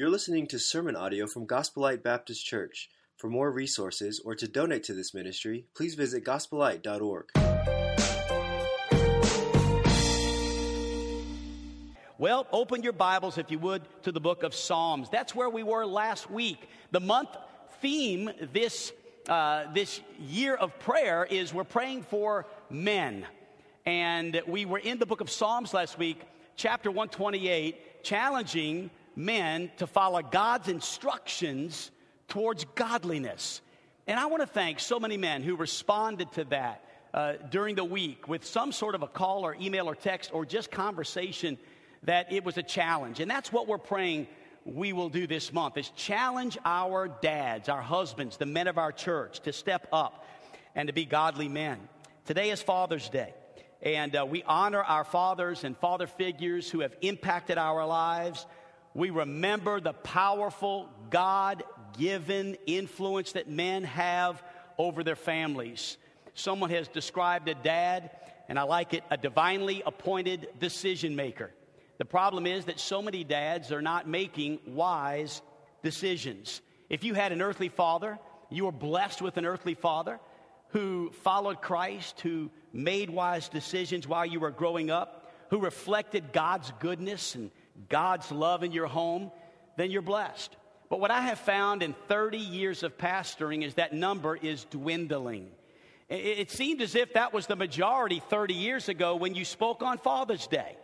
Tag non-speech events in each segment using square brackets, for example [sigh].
You're listening to sermon audio from Gospel Light Baptist Church. For more resources or to donate to this ministry, please visit gospelite.org. Well, open your Bibles, if you would, to the book of Psalms. That's where we were last week. The month theme this, uh, this year of prayer is we're praying for men. And we were in the book of Psalms last week, chapter 128, challenging men to follow God's instructions towards godliness. And I want to thank so many men who responded to that uh, during the week with some sort of a call or email or text or just conversation that it was a challenge. And that's what we're praying we will do this month is challenge our dads, our husbands, the men of our church to step up and to be godly men. Today is Father's Day. And uh, we honor our fathers and father figures who have impacted our lives we remember the powerful God given influence that men have over their families. Someone has described a dad, and I like it, a divinely appointed decision maker. The problem is that so many dads are not making wise decisions. If you had an earthly father, you were blessed with an earthly father who followed Christ, who made wise decisions while you were growing up, who reflected God's goodness and God's love in your home, then you're blessed. But what I have found in 30 years of pastoring is that number is dwindling. It seemed as if that was the majority 30 years ago when you spoke on Father's Day.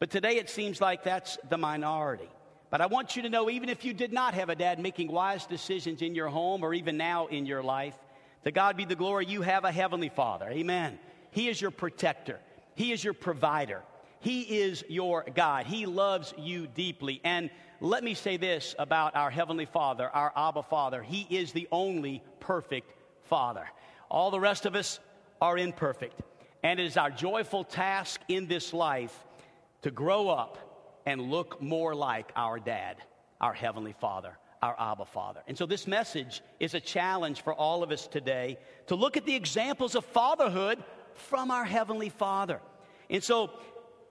But today it seems like that's the minority. But I want you to know, even if you did not have a dad making wise decisions in your home or even now in your life, to God be the glory, you have a heavenly Father. Amen. He is your protector, He is your provider. He is your God. He loves you deeply. And let me say this about our Heavenly Father, our Abba Father. He is the only perfect Father. All the rest of us are imperfect. And it is our joyful task in this life to grow up and look more like our dad, our Heavenly Father, our Abba Father. And so this message is a challenge for all of us today to look at the examples of fatherhood from our Heavenly Father. And so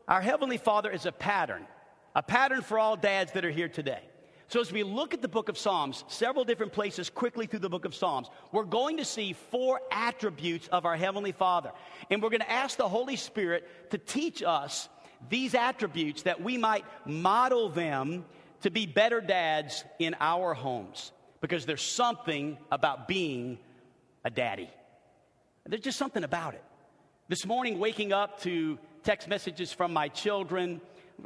our Heavenly Father is a pattern, a pattern for all dads that are here today. So, as we look at the book of Psalms, several different places quickly through the book of Psalms, we're going to see four attributes of our Heavenly Father. And we're going to ask the Holy Spirit to teach us these attributes that we might model them to be better dads in our homes. Because there's something about being a daddy. There's just something about it. This morning, waking up to text messages from my children.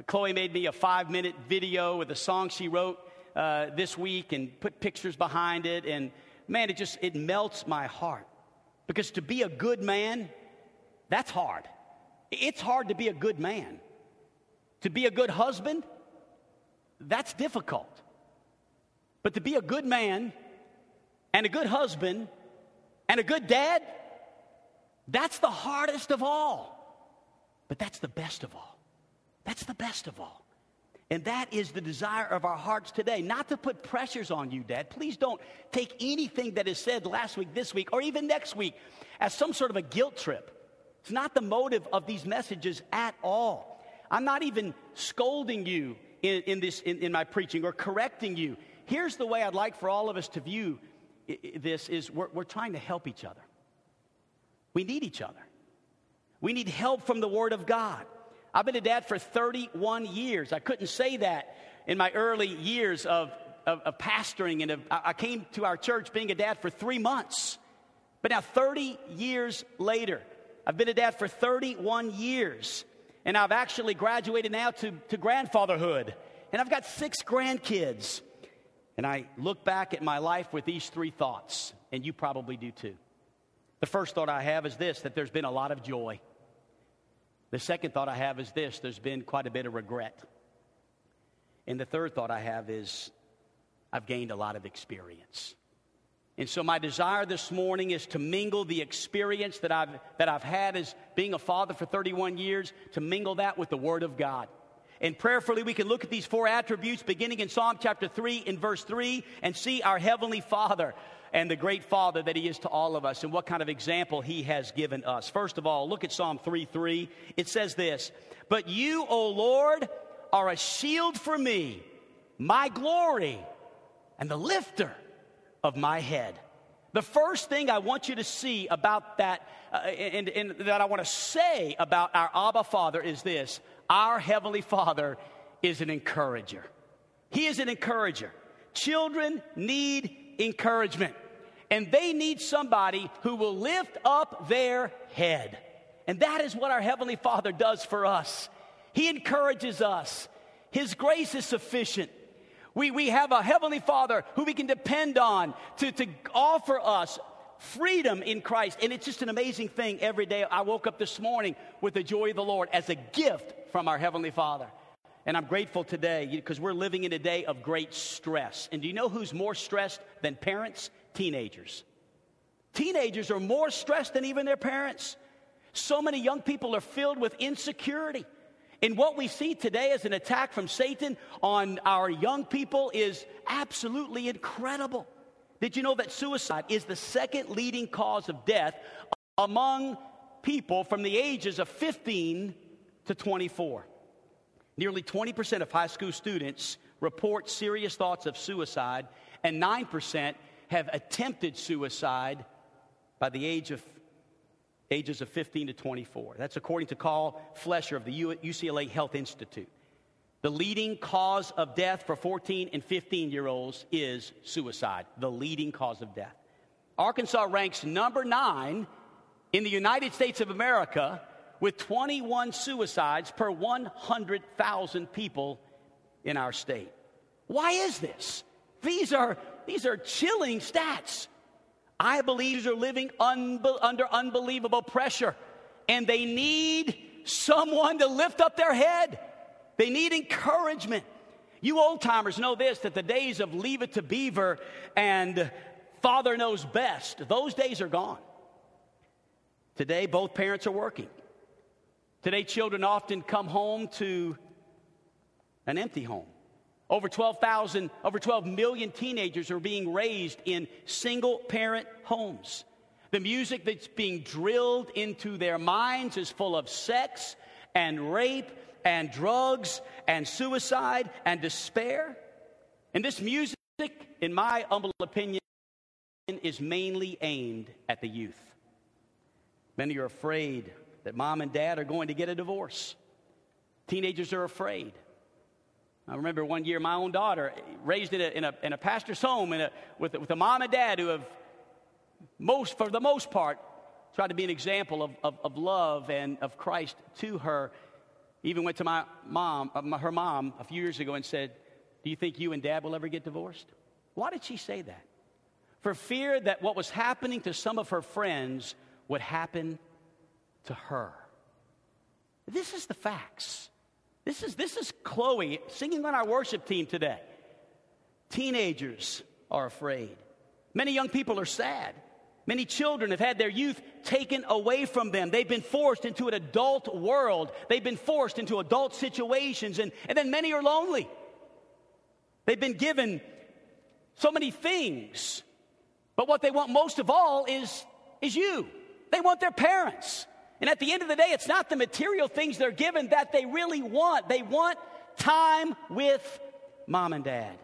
Chloe made me a five minute video with a song she wrote uh, this week and put pictures behind it. And man, it just, it melts my heart. Because to be a good man, that's hard. It's hard to be a good man. To be a good husband, that's difficult. But to be a good man and a good husband and a good dad, that's the hardest of all. But that's the best of all. That's the best of all. And that is the desire of our hearts today. Not to put pressures on you, Dad. Please don't take anything that is said last week, this week, or even next week as some sort of a guilt trip. It's not the motive of these messages at all. I'm not even scolding you in, in this, in, in my preaching or correcting you. Here's the way I'd like for all of us to view this is we're, we're trying to help each other. We need each other. We need help from the Word of God. I've been a dad for 31 years. I couldn't say that in my early years of, of, of pastoring, and of, I came to our church being a dad for three months. But now, 30 years later, I've been a dad for 31 years, and I've actually graduated now to, to grandfatherhood, and I've got six grandkids. And I look back at my life with these three thoughts, and you probably do too. The first thought I have is this that there's been a lot of joy. The second thought I have is this there's been quite a bit of regret. And the third thought I have is I've gained a lot of experience. And so my desire this morning is to mingle the experience that I've, that I've had as being a father for 31 years, to mingle that with the Word of God. And prayerfully, we can look at these four attributes beginning in Psalm chapter 3 in verse 3 and see our Heavenly Father and the great Father that He is to all of us and what kind of example He has given us. First of all, look at Psalm 3 3. It says this But you, O Lord, are a shield for me, my glory, and the lifter of my head. The first thing I want you to see about that, uh, and, and that I want to say about our Abba Father is this our Heavenly Father is an encourager. He is an encourager. Children need encouragement, and they need somebody who will lift up their head. And that is what our Heavenly Father does for us. He encourages us. His grace is sufficient. We, we have a Heavenly Father who we can depend on to, to offer us freedom in Christ. And it's just an amazing thing every day. I woke up this morning with the joy of the Lord as a gift from our Heavenly Father. And I'm grateful today because we're living in a day of great stress. And do you know who's more stressed than parents? Teenagers. Teenagers are more stressed than even their parents. So many young people are filled with insecurity. And what we see today as an attack from Satan on our young people is absolutely incredible. Did you know that suicide is the second leading cause of death among people from the ages of 15 to 24? Nearly 20% of high school students report serious thoughts of suicide, and 9% have attempted suicide by the age of ages of 15 to 24. That's according to Carl Flesher of the UCLA Health Institute. The leading cause of death for 14 and 15 year olds is suicide, the leading cause of death. Arkansas ranks number nine in the United States of America with 21 suicides per 100,000 people in our state. Why is this? These are, these are chilling stats. I believe these are living under unbelievable pressure and they need someone to lift up their head. They need encouragement. You old timers know this that the days of leave it to beaver and father knows best, those days are gone. Today, both parents are working. Today, children often come home to an empty home. Over 12,000, over 12 million teenagers are being raised in single parent homes. The music that's being drilled into their minds is full of sex and rape and drugs and suicide and despair. And this music, in my humble opinion, is mainly aimed at the youth. Many are afraid that mom and dad are going to get a divorce. Teenagers are afraid. I remember one year my own daughter, raised in a, in a, in a pastor's home in a, with, with a mom and dad who have, most, for the most part, tried to be an example of, of, of love and of Christ to her. Even went to my mom, uh, her mom, a few years ago and said, Do you think you and dad will ever get divorced? Why did she say that? For fear that what was happening to some of her friends would happen to her. This is the facts. This is, this is Chloe singing on our worship team today. Teenagers are afraid. Many young people are sad. Many children have had their youth taken away from them. They've been forced into an adult world. They've been forced into adult situations, and, and then many are lonely. They've been given so many things, but what they want most of all is, is you. They want their parents. And at the end of the day, it's not the material things they're given that they really want. They want time with mom and dad.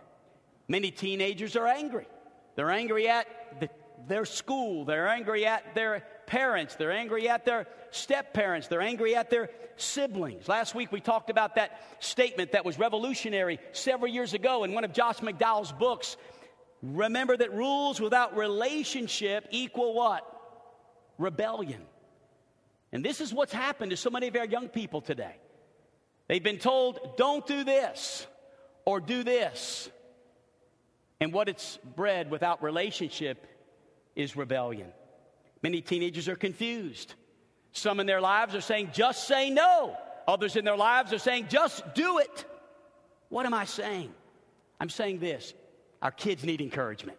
Many teenagers are angry. They're angry at the, their school, they're angry at their parents, they're angry at their step parents, they're angry at their siblings. Last week we talked about that statement that was revolutionary several years ago in one of Josh McDowell's books. Remember that rules without relationship equal what? Rebellion. And this is what's happened to so many of our young people today. They've been told, don't do this or do this. And what it's bred without relationship is rebellion. Many teenagers are confused. Some in their lives are saying, just say no. Others in their lives are saying, just do it. What am I saying? I'm saying this our kids need encouragement.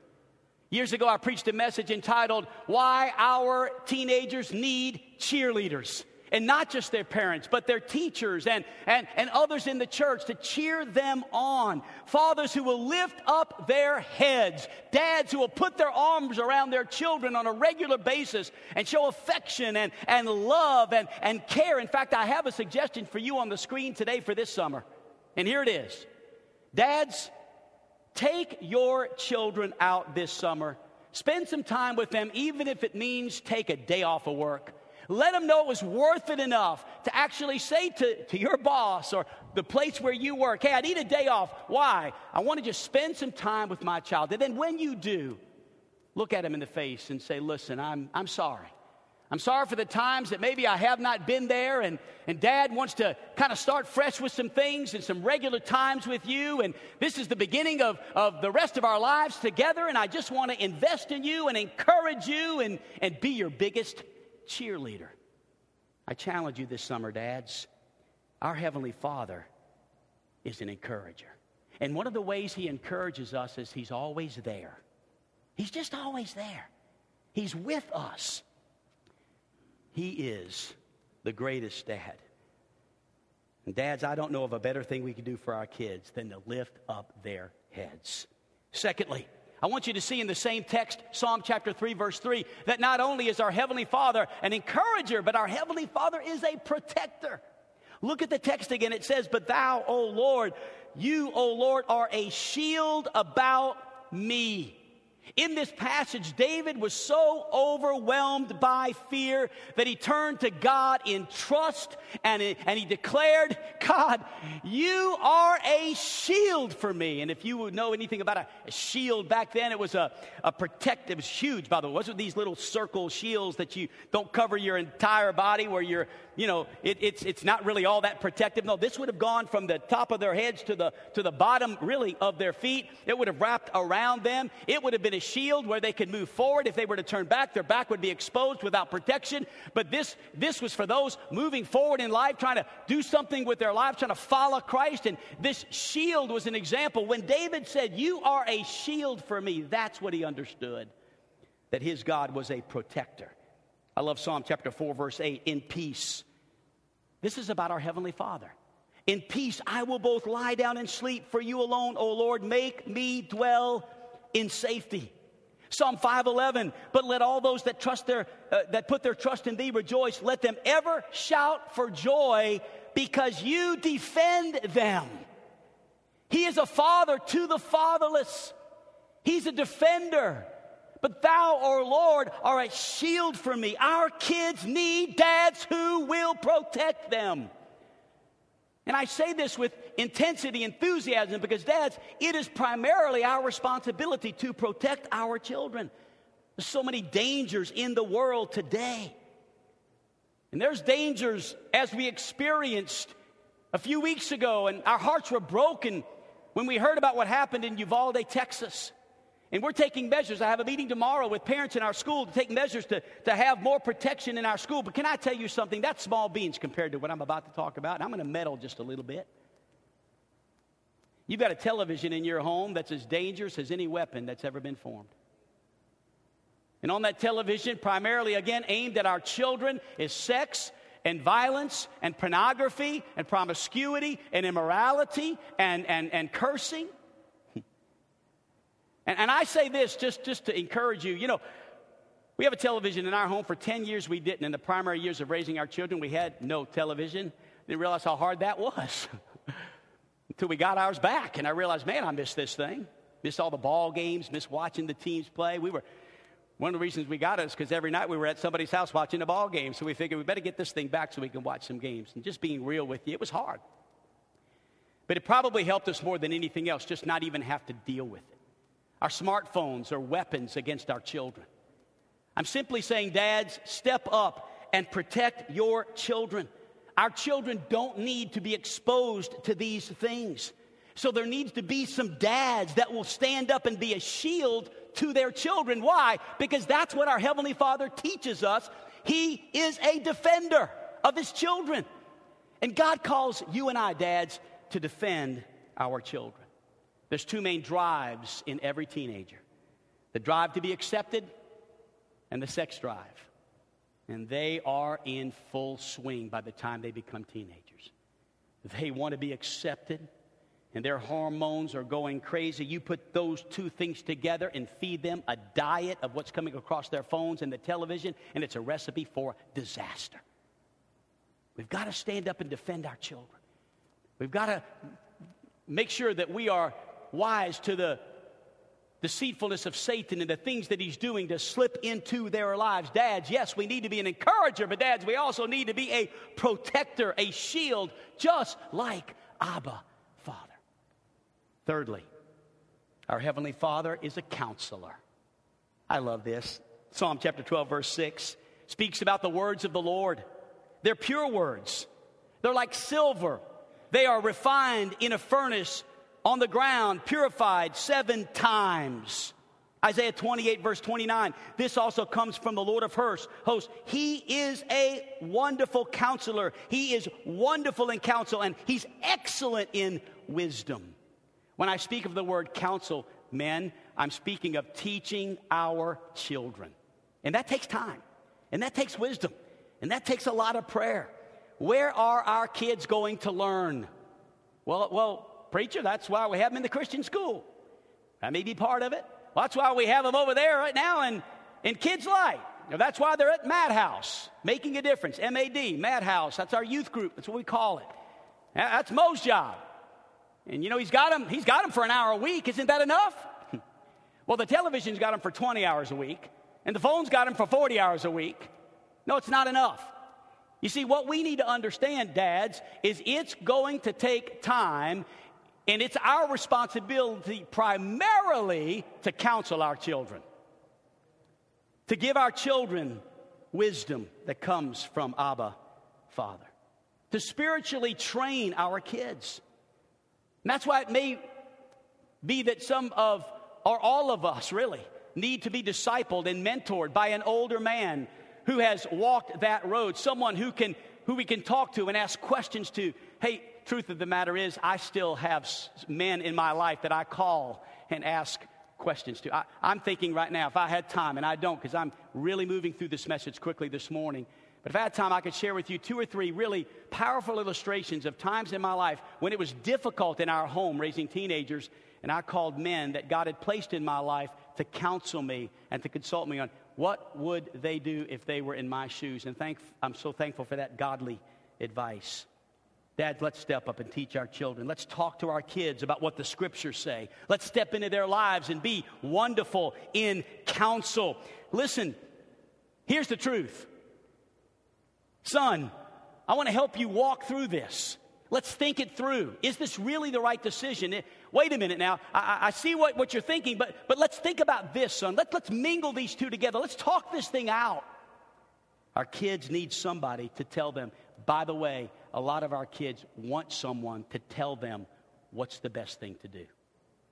Years ago, I preached a message entitled, Why Our Teenagers Need Cheerleaders. And not just their parents, but their teachers and, and, and others in the church to cheer them on. Fathers who will lift up their heads. Dads who will put their arms around their children on a regular basis and show affection and, and love and, and care. In fact, I have a suggestion for you on the screen today for this summer. And here it is Dads, Take your children out this summer. Spend some time with them, even if it means take a day off of work. Let them know it was worth it enough to actually say to, to your boss or the place where you work, hey, I need a day off. Why? I want to just spend some time with my child. And then when you do, look at him in the face and say, listen, I'm, I'm sorry. I'm sorry for the times that maybe I have not been there, and, and dad wants to kind of start fresh with some things and some regular times with you. And this is the beginning of, of the rest of our lives together, and I just want to invest in you and encourage you and, and be your biggest cheerleader. I challenge you this summer, dads. Our Heavenly Father is an encourager. And one of the ways He encourages us is He's always there. He's just always there. He's with us. He is the greatest dad. And dads, I don't know of a better thing we can do for our kids than to lift up their heads. Secondly, I want you to see in the same text, Psalm chapter 3, verse 3, that not only is our Heavenly Father an encourager, but our Heavenly Father is a protector. Look at the text again. It says, But thou, O Lord, you, O Lord, are a shield about me. In this passage, David was so overwhelmed by fear that he turned to God in trust and, and he declared, God, you are a shield for me. And if you know anything about a, a shield back then, it was a, a protective, was huge, by the way. It wasn't these little circle shields that you don't cover your entire body where you're, you know, it, it's, it's not really all that protective. No, this would have gone from the top of their heads to the, to the bottom, really, of their feet. It would have wrapped around them. It would have been a shield where they could move forward. If they were to turn back, their back would be exposed without protection. But this, this was for those moving forward in life, trying to do something with their life, trying to follow Christ. And this shield was an example. When David said, You are a shield for me, that's what he understood that his God was a protector. I love Psalm chapter 4, verse 8 in peace. This is about our Heavenly Father. In peace I will both lie down and sleep, for you alone, O Lord, make me dwell in safety. Psalm 511, but let all those that trust their, uh, that put their trust in thee rejoice. Let them ever shout for joy because you defend them. He is a father to the fatherless. He's a defender. But thou, O oh Lord, are a shield for me. Our kids need dads who will protect them. And I say this with intensity, enthusiasm, because, dads, it is primarily our responsibility to protect our children. There's so many dangers in the world today. And there's dangers as we experienced a few weeks ago, and our hearts were broken when we heard about what happened in Uvalde, Texas. And we're taking measures. I have a meeting tomorrow with parents in our school to take measures to, to have more protection in our school. But can I tell you something? That's small beans compared to what I'm about to talk about. And I'm going to meddle just a little bit. You've got a television in your home that's as dangerous as any weapon that's ever been formed. And on that television, primarily again aimed at our children, is sex and violence and pornography and promiscuity and immorality and, and, and cursing. And, and I say this just, just to encourage you. You know, we have a television in our home. For 10 years, we didn't. In the primary years of raising our children, we had no television. Didn't realize how hard that was [laughs] until we got ours back. And I realized, man, I missed this thing. Missed all the ball games, missed watching the teams play. We were, one of the reasons we got it is because every night we were at somebody's house watching a ball game. So we figured we better get this thing back so we can watch some games. And just being real with you, it was hard. But it probably helped us more than anything else, just not even have to deal with it. Our smartphones are weapons against our children. I'm simply saying, dads, step up and protect your children. Our children don't need to be exposed to these things. So there needs to be some dads that will stand up and be a shield to their children. Why? Because that's what our Heavenly Father teaches us. He is a defender of His children. And God calls you and I, dads, to defend our children. There's two main drives in every teenager the drive to be accepted and the sex drive. And they are in full swing by the time they become teenagers. They want to be accepted, and their hormones are going crazy. You put those two things together and feed them a diet of what's coming across their phones and the television, and it's a recipe for disaster. We've got to stand up and defend our children. We've got to make sure that we are wise to the deceitfulness of Satan and the things that he's doing to slip into their lives. Dads, yes, we need to be an encourager, but dads, we also need to be a protector, a shield, just like Abba, Father. Thirdly, our Heavenly Father is a counselor. I love this. Psalm chapter 12, verse 6 speaks about the words of the Lord. They're pure words, they're like silver, they are refined in a furnace on the ground, purified seven times. Isaiah 28, verse 29. This also comes from the Lord of hosts. Host. He is a wonderful counselor. He is wonderful in counsel, and he's excellent in wisdom. When I speak of the word counsel, men, I'm speaking of teaching our children. And that takes time, and that takes wisdom, and that takes a lot of prayer. Where are our kids going to learn? Well, well, preacher, that's why we have them in the Christian school. That may be part of it. Well, that's why we have them over there right now in, in Kids Light. That's why they're at Madhouse, making a difference. MAD, Madhouse. That's our youth group. That's what we call it. That's Mo's job. And you know, he's got them, he's got them for an hour a week. Isn't that enough? [laughs] well, the television's got them for 20 hours a week, and the phone's got them for 40 hours a week. No, it's not enough. You see, what we need to understand, dads, is it's going to take time and it's our responsibility primarily to counsel our children, to give our children wisdom that comes from Abba, Father, to spiritually train our kids. And that's why it may be that some of, or all of us really, need to be discipled and mentored by an older man who has walked that road, someone who can who we can talk to and ask questions to. Hey, truth of the matter is, I still have men in my life that I call and ask questions to. I, am thinking right now, if I had time, and I don't because I'm really moving through this message quickly this morning, but if I had time, I could share with you two or three really powerful illustrations of times in my life when it was difficult in our home raising teenagers, and I called men that God had placed in my life to counsel me and to consult me on what would they do if they were in my shoes. And thank, I'm so thankful for that godly advice. Dad, let's step up and teach our children. Let's talk to our kids about what the scriptures say. Let's step into their lives and be wonderful in counsel. Listen, here's the truth. Son, I want to help you walk through this. Let's think it through. Is this really the right decision? Eh, wait a minute now. I, I see what, what you're thinking, but, but let's think about this, son. Let, let's mingle these two together. Let's talk this thing out. Our kids need somebody to tell them, by the way, a lot of our kids want someone to tell them what's the best thing to do.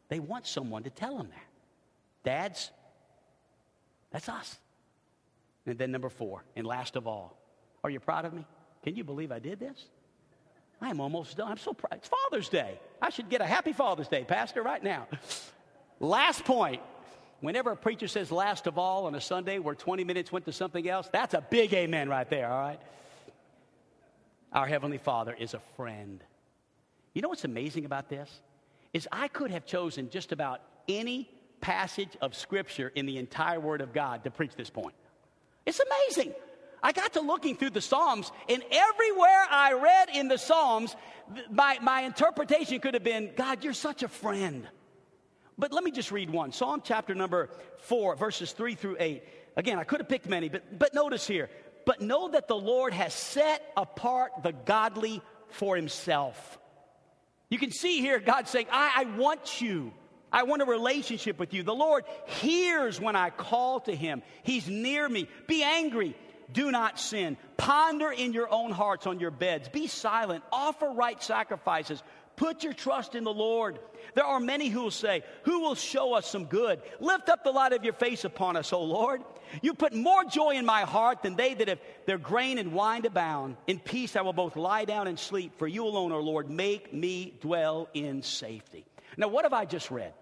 They want someone to tell them that. Dads, that's us. And then number four, and last of all, are you proud of me? Can you believe I did this? I am almost done. I'm so proud. It's Father's Day. I should get a happy Father's Day, Pastor, right now. last point. Whenever a preacher says last of all on a Sunday where 20 minutes went to something else, that's a big amen right there, all right? Our Heavenly Father is a friend. You know what's amazing about this? Is I could have chosen just about any passage of Scripture in the entire Word of God to preach this point. It's amazing. I got to looking through the Psalms, and everywhere I read in the Psalms, my, my interpretation could have been God, you're such a friend. But let me just read one Psalm chapter number four, verses three through eight. Again, I could have picked many, but, but notice here but know that the Lord has set apart the godly for himself. You can see here God saying, I, I want you. I want a relationship with you. The Lord hears when I call to him. He's near me. Be angry. Do not sin. Ponder in your own hearts on your beds. Be silent. Offer right sacrifices. Put your trust in the Lord. There are many who will say, Who will show us some good? Lift up the light of your face upon us, O Lord. You put more joy in my heart than they that have their grain and wine abound. In peace I will both lie down and sleep, for you alone, O Lord, make me dwell in safety. Now, what have I just read?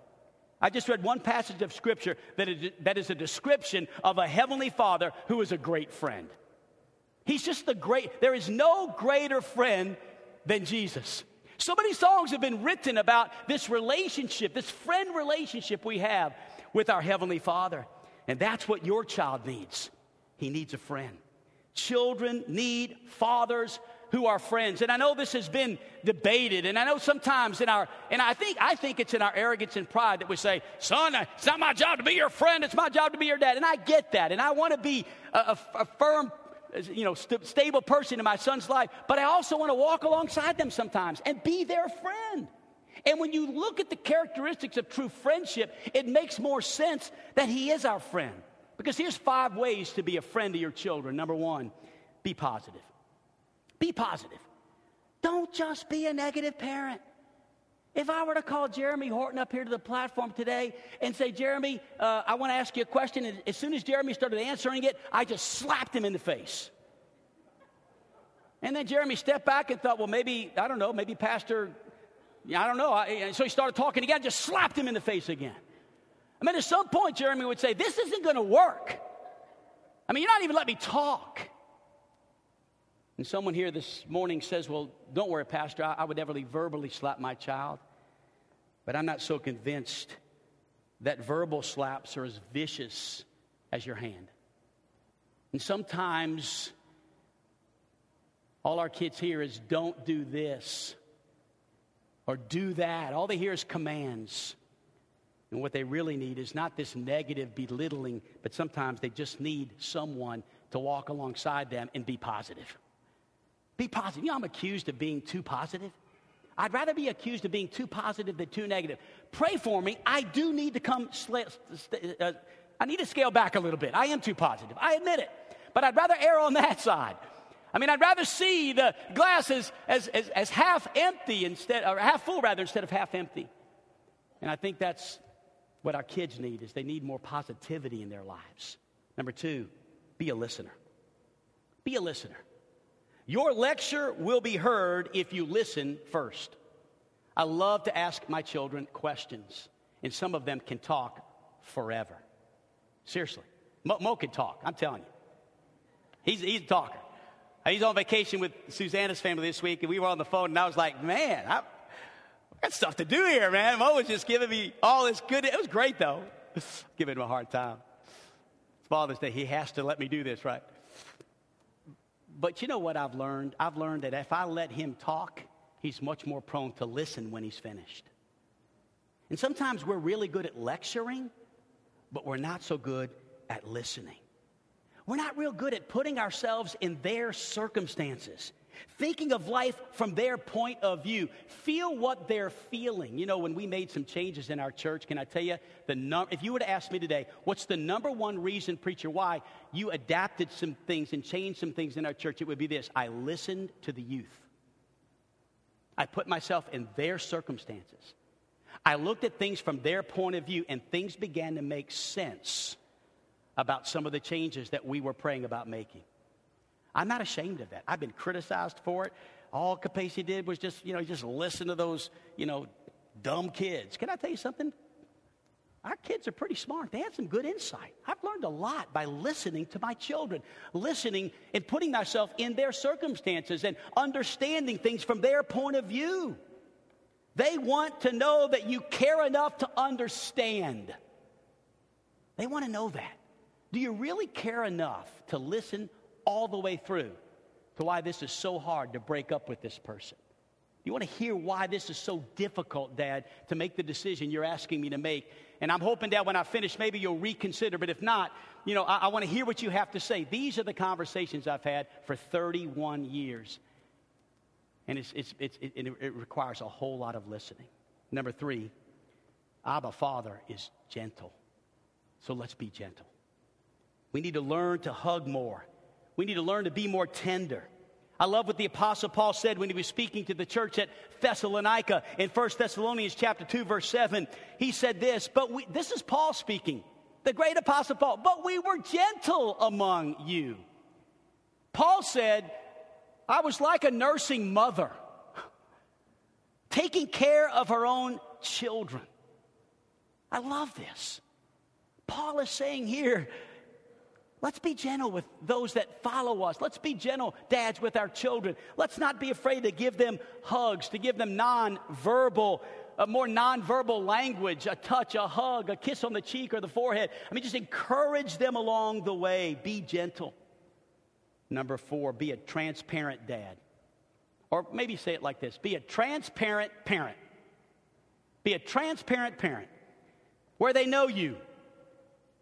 I just read one passage of scripture that is, that is a description of a heavenly father who is a great friend. He's just the great, there is no greater friend than Jesus. So many songs have been written about this relationship, this friend relationship we have with our Heavenly Father. And that's what your child needs. He needs a friend. Children need fathers who are friends. And I know this has been debated, and I know sometimes in our, and I think, I think it's in our arrogance and pride that we say, son, it's not my job to be your friend, it's my job to be your dad. And I get that, and I want to be a, a, a firm you know, st- stable person in my son's life, but I also want to walk alongside them sometimes and be their friend. And when you look at the characteristics of true friendship, it makes more sense that he is our friend. Because here's five ways to be a friend to your children. Number one, be positive. Be positive. Don't just be a negative parent. If I were to call Jeremy Horton up here to the platform today and say, Jeremy, uh, I want to ask you a question, and as soon as Jeremy started answering it, I just slapped him in the face. And then Jeremy stepped back and thought, well, maybe, I don't know, maybe Pastor, I don't know. And so he started talking again, just slapped him in the face again. I mean, at some point, Jeremy would say, this isn't going to work. I mean, you're not even letting me talk. And someone here this morning says, Well, don't worry, Pastor, I, I would never verbally slap my child. But I'm not so convinced that verbal slaps are as vicious as your hand. And sometimes all our kids hear is don't do this or do that. All they hear is commands. And what they really need is not this negative belittling, but sometimes they just need someone to walk alongside them and be positive. Be positive. You know, I'm accused of being too positive. I'd rather be accused of being too positive than too negative. Pray for me. I do need to come, uh, I need to scale back a little bit. I am too positive. I admit it. But I'd rather err on [laughs] that side. I mean, I'd rather see the glass as, as, as, as half empty instead, or half full rather, instead of half empty. And I think that's what our kids need is they need more positivity in their lives. Number two, be a listener. Be a listener. Your lecture will be heard if you listen first. I love to ask my children questions, and some of them can talk forever. Seriously. Mo, Mo can talk, I'm telling you. He's, he's a talker. He's on vacation with Susanna's family this week, and we were on the phone, and I was like, man, I, got stuff to do here, man. Mo was just giving me all this good. It was great, though. [laughs] giving him a hard time. It's Father's Day. He has to let me do this, right? But you know what I've learned? I've learned that if I let him talk, he's much more prone to listen when he's finished. And sometimes we're really good at lecturing, but we're not so good at listening. We're not real good at putting ourselves in their circumstances thinking of life from their point of view. Feel what they're feeling. You know, when we made some changes in our church, can I tell you the num- if you were to ask me today, what's the number one reason, preacher, why you adapted some things and changed some things in our church? It would be this: I listened to the youth. I put myself in their circumstances. I looked at things from their point of view, and things began to make sense about some of the changes that we were praying about making. I'm not ashamed of that. I've been criticized for it. All Capacey did was just, you know, just listen to those, you know, dumb kids. Can I tell you something? Our kids are pretty smart. They have some good insight. I've learned a lot by listening to my children, listening and putting myself in their circumstances and understanding things from their point of view. They want to know that you care enough to understand. They want to know that. Do you really care enough to listen all the way through to why this is so hard to break up with this person. You want to hear why this is so difficult, Dad, to make the decision you're asking me to make. And I'm hoping, Dad, when I finish, maybe you'll reconsider. But if not, you know, I, I want to hear what you have to say. These are the conversations I've had for 31 years. And it's, it's, it's, it, it requires a whole lot of listening. Number three, Abba Father is gentle. So let's be gentle. We need to learn to hug more we need to learn to be more tender. I love what the apostle Paul said when he was speaking to the church at Thessalonica in 1 Thessalonians chapter 2 verse 7. He said this, but we, this is Paul speaking, the great apostle Paul, but we were gentle among you. Paul said, I was like a nursing mother, taking care of her own children. I love this. Paul is saying here, Let's be gentle with those that follow us. Let's be gentle, dads, with our children. Let's not be afraid to give them hugs, to give them non-verbal, a more non-verbal language, a touch, a hug, a kiss on the cheek or the forehead. I mean, just encourage them along the way. Be gentle. Number four, be a transparent dad. Or maybe say it like this be a transparent parent. Be a transparent parent where they know you,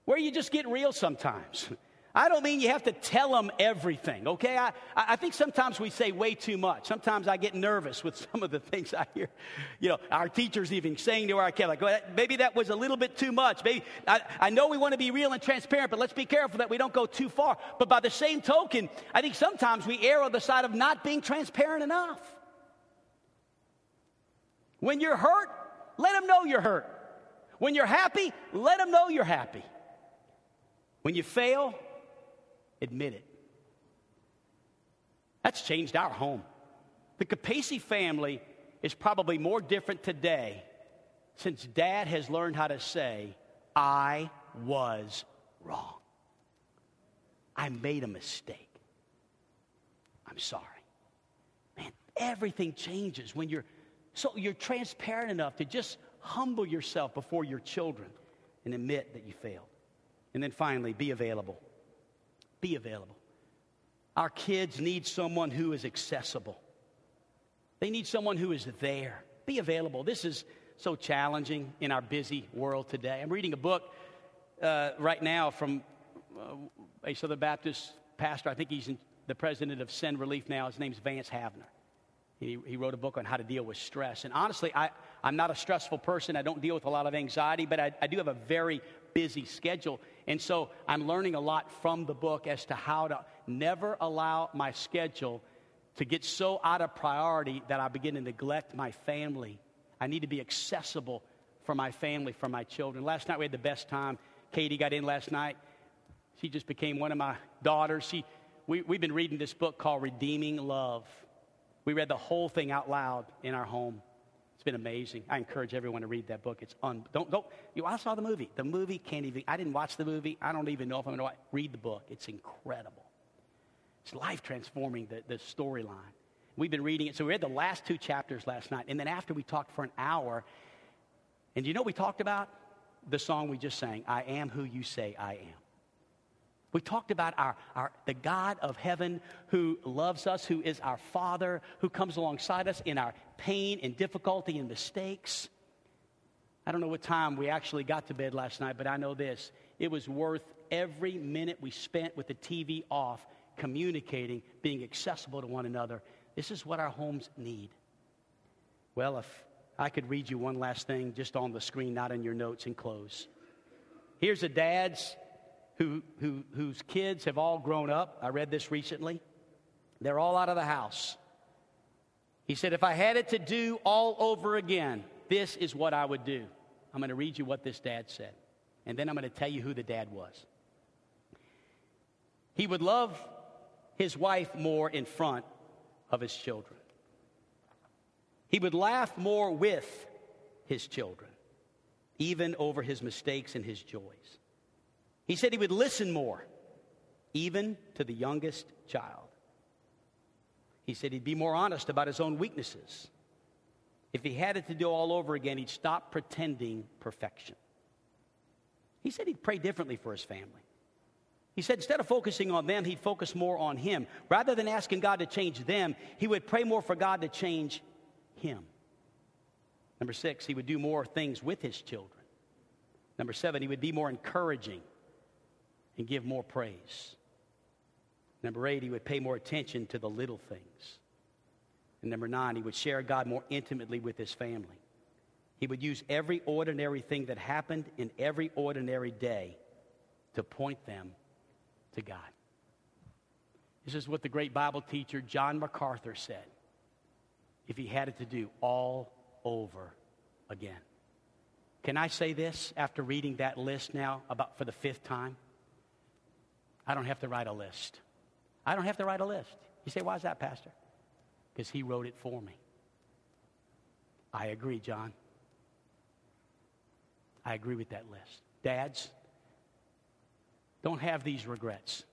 where you just get real sometimes. [laughs] I don't mean you have to tell them everything, okay? I, I think sometimes we say way too much. Sometimes I get nervous with [laughs] some of the things I hear. You know, our teachers even saying to our kids, like, well, maybe that was a little bit too much. Maybe I, I know we want to be real and transparent, but let's be careful that we don't go too far. But by the same token, I think sometimes we err on the side of not being transparent enough. When you're hurt, let them know you're hurt. When you're happy, let them know you're happy. When you fail, admit it. That's changed our home. The Capacey family is probably more different today since dad has learned how to say, I was wrong. I made a mistake. I'm sorry. Man, everything changes when you're so you're transparent enough to just humble yourself before your children and admit that you failed. And then finally, be available. Be available. Our kids need someone who is accessible. They need someone who is there. Be available. This is so challenging in our busy world today. I'm reading a book uh, right now from uh, a Southern Baptist pastor. I think he's in, the president of Send Relief now. His name's Vance Havner. He, he wrote a book on how to deal with stress. And honestly, I, I'm not a stressful person. I don't deal with a lot of anxiety, but I, I do have a very busy schedule. And so I'm learning a lot from the book as to how to never allow my schedule to get so out of priority that I begin to neglect my family. I need to be accessible for my family, for my children. Last night we had the best time. Katie got in last night. She just became one of my daughters. She, we, we've been reading this book called Redeeming Love. We read the whole thing out loud in our home. Been amazing. I encourage everyone to read that book. It's un, don't don't you. I saw the movie. The movie can't even. I didn't watch the movie. I don't even know if I'm going to read the book. It's incredible. It's life transforming. The the storyline. We've been reading it. So we read the last two chapters last night, and then after we talked for an hour. And you know what we talked about? The song we just sang. I am who you say I am. We talked about our, our, the God of heaven who loves us, who is our Father, who comes alongside us in our pain and difficulty and mistakes. I don't know what time we actually got to bed last night, but I know this. It was worth every minute we spent with the TV off, communicating, being accessible to one another. This is what our homes need. Well, if I could read you one last thing just on the screen, not in your notes, and close. Here's a dad's who, who, whose kids have all grown up. I read this recently. They're all out of the house. He said, If I had it to do all over again, this is what I would do. I'm going to read you what this dad said, and then I'm going to tell you who the dad was. He would love his wife more in front of his children. He would laugh more with his children, even over his mistakes and his joys. He said he would listen more, even to the youngest child. He said he'd be more honest about his own weaknesses. If he had it to do all over again, he'd stop pretending perfection. He said he'd pray differently for his family. He said instead of focusing on them, he'd focus more on him. Rather than asking God to change them, he would pray more for God to change him. Number six, he would do more things with his children. Number seven, he would be more encouraging and give more praise. Number eight, he would pay more attention to the little things. And number nine, he would share God more intimately with his family. He would use every ordinary thing that happened in every ordinary day to point them to God. This is what the great Bible teacher John MacArthur said if he had it to do all over again. Can I say this after reading that list now about for the fifth time? I don't have to write a list. I don't have to write a list. You say, why is that, Pastor? Because he wrote it for me. I agree, John. I agree with that list. Dads, don't have these regrets.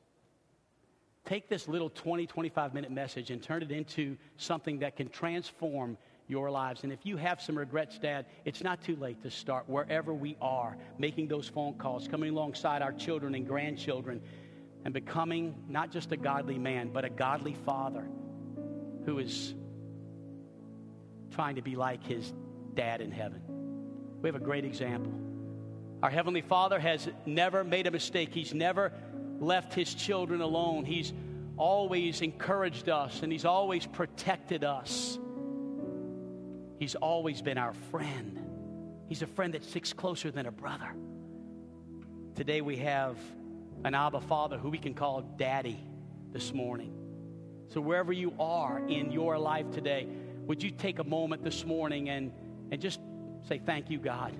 Take this little 20, 25 minute message and turn it into something that can transform your lives. And if you have some regrets, Dad, it's not too late to start wherever we are, making those phone calls, coming alongside our children and grandchildren and becoming not just a godly man, but a godly father who is trying to be like his dad in heaven. We have a great example. Our Heavenly Father has never made a mistake, He's never left His children alone. He's always encouraged us and He's always protected us. He's always been our friend. He's a friend that sticks closer than a brother. Today we have an Abba Father who we can call Daddy this morning. So, wherever you are in your life today, would you take a moment this morning and, and just say, Thank you, God,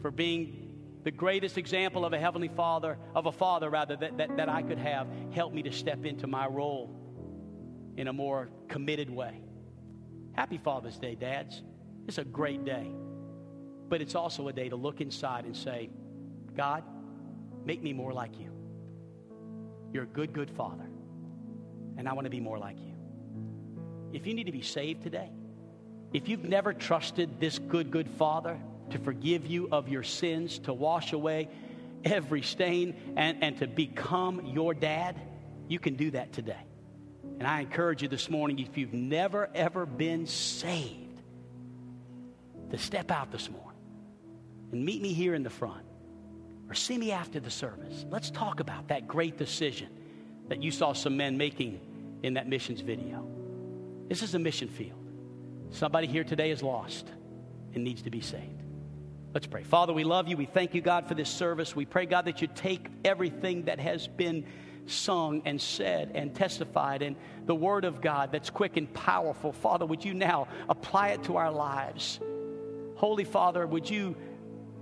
for being the greatest example of a heavenly father, of a father rather, that, that, that I could have. Help me to step into my role in a more committed way. Happy Father's Day, dads. It's a great day. But it's also a day to look inside and say, God, make me more like you. You're a good, good father. And I want to be more like you. If you need to be saved today, if you've never trusted this good, good father, to forgive you of your sins, to wash away every stain, and, and to become your dad, you can do that today. And I encourage you this morning, if you've never, ever been saved, to step out this morning and meet me here in the front or see me after the service. Let's talk about that great decision that you saw some men making in that missions video. This is a mission field. Somebody here today is lost and needs to be saved. Let's pray. Father, we love you. We thank you, God, for this service. We pray, God, that you take everything that has been sung and said and testified and the word of God that's quick and powerful. Father, would you now apply it to our lives? Holy Father, would you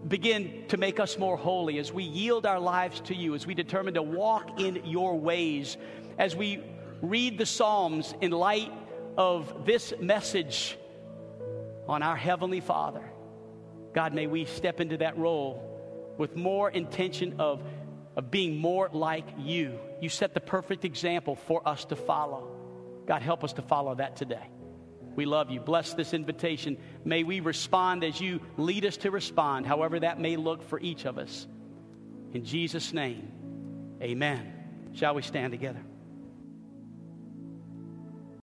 begin to make us more holy as we yield our lives to you, as we determine to walk in your ways, as we read the Psalms in light of this message on our Heavenly Father. God, may we step into that role with more intention of, of being more like you. You set the perfect example for us to follow. God, help us to follow that today. We love you. Bless this invitation. May we respond as you lead us to respond, however that may look for each of us. In Jesus' name, amen. Shall we stand together?